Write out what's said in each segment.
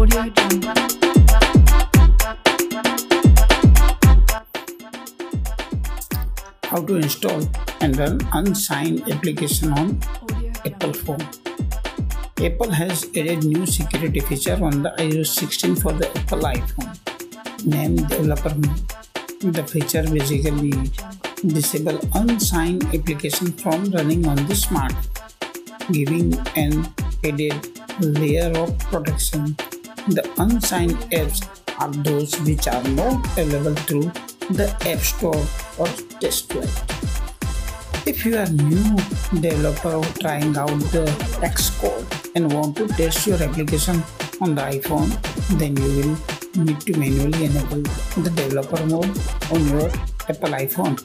How to install and run unsigned application on Apple phone. Apple has added new security feature on the iOS 16 for the Apple iPhone. Named Developer Mode. The feature basically disable unsigned application from running on the smartphone, giving an added layer of protection. The unsigned apps are those which are not available through the App Store or TestFlight. If you are new developer trying out the Xcode and want to test your application on the iPhone, then you will need to manually enable the developer mode on your Apple iPhone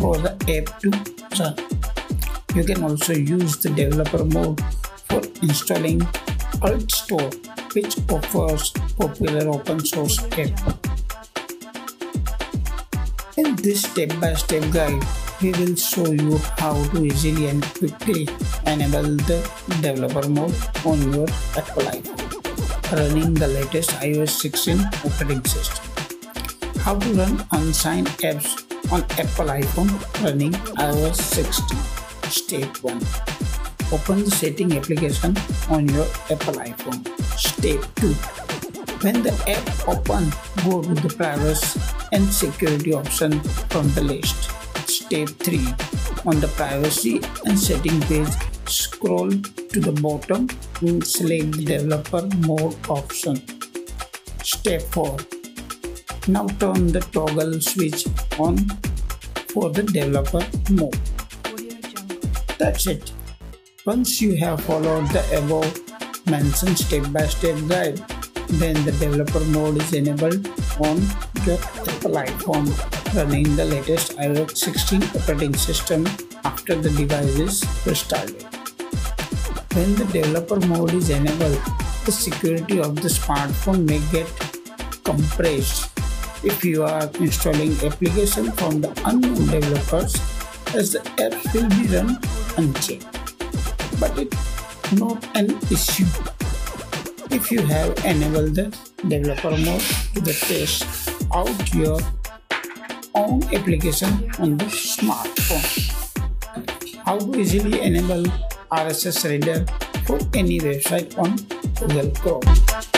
for the app to run. You can also use the developer mode for installing AltStore, which offers popular open source app. In this step-by-step guide, we will show you how to easily and quickly enable the developer mode on your Apple iPhone, running the latest iOS 16 operating system. How to run unsigned apps on Apple iPhone running iOS 16. Step 1. Open the setting application on your Apple iPhone. Step 2. When the app open, go to the privacy and security option from the list. Step 3. On the privacy and setting page, scroll to the bottom and select the developer mode option. Step 4. Now turn the toggle switch on for the developer mode. That's it. Once you have followed the above mentioned step-by-step guide, then the developer mode is enabled on your Apple iPhone running the latest iOS 16 operating system after the device is restarted. When the developer mode is enabled, the security of the smartphone may get compressed if you are installing application from the unknown developers as the apps will be run unchecked but it's not an issue if you have enabled the developer mode to the test out your own application on the smartphone. How to easily enable RSS reader for any website on Google Chrome.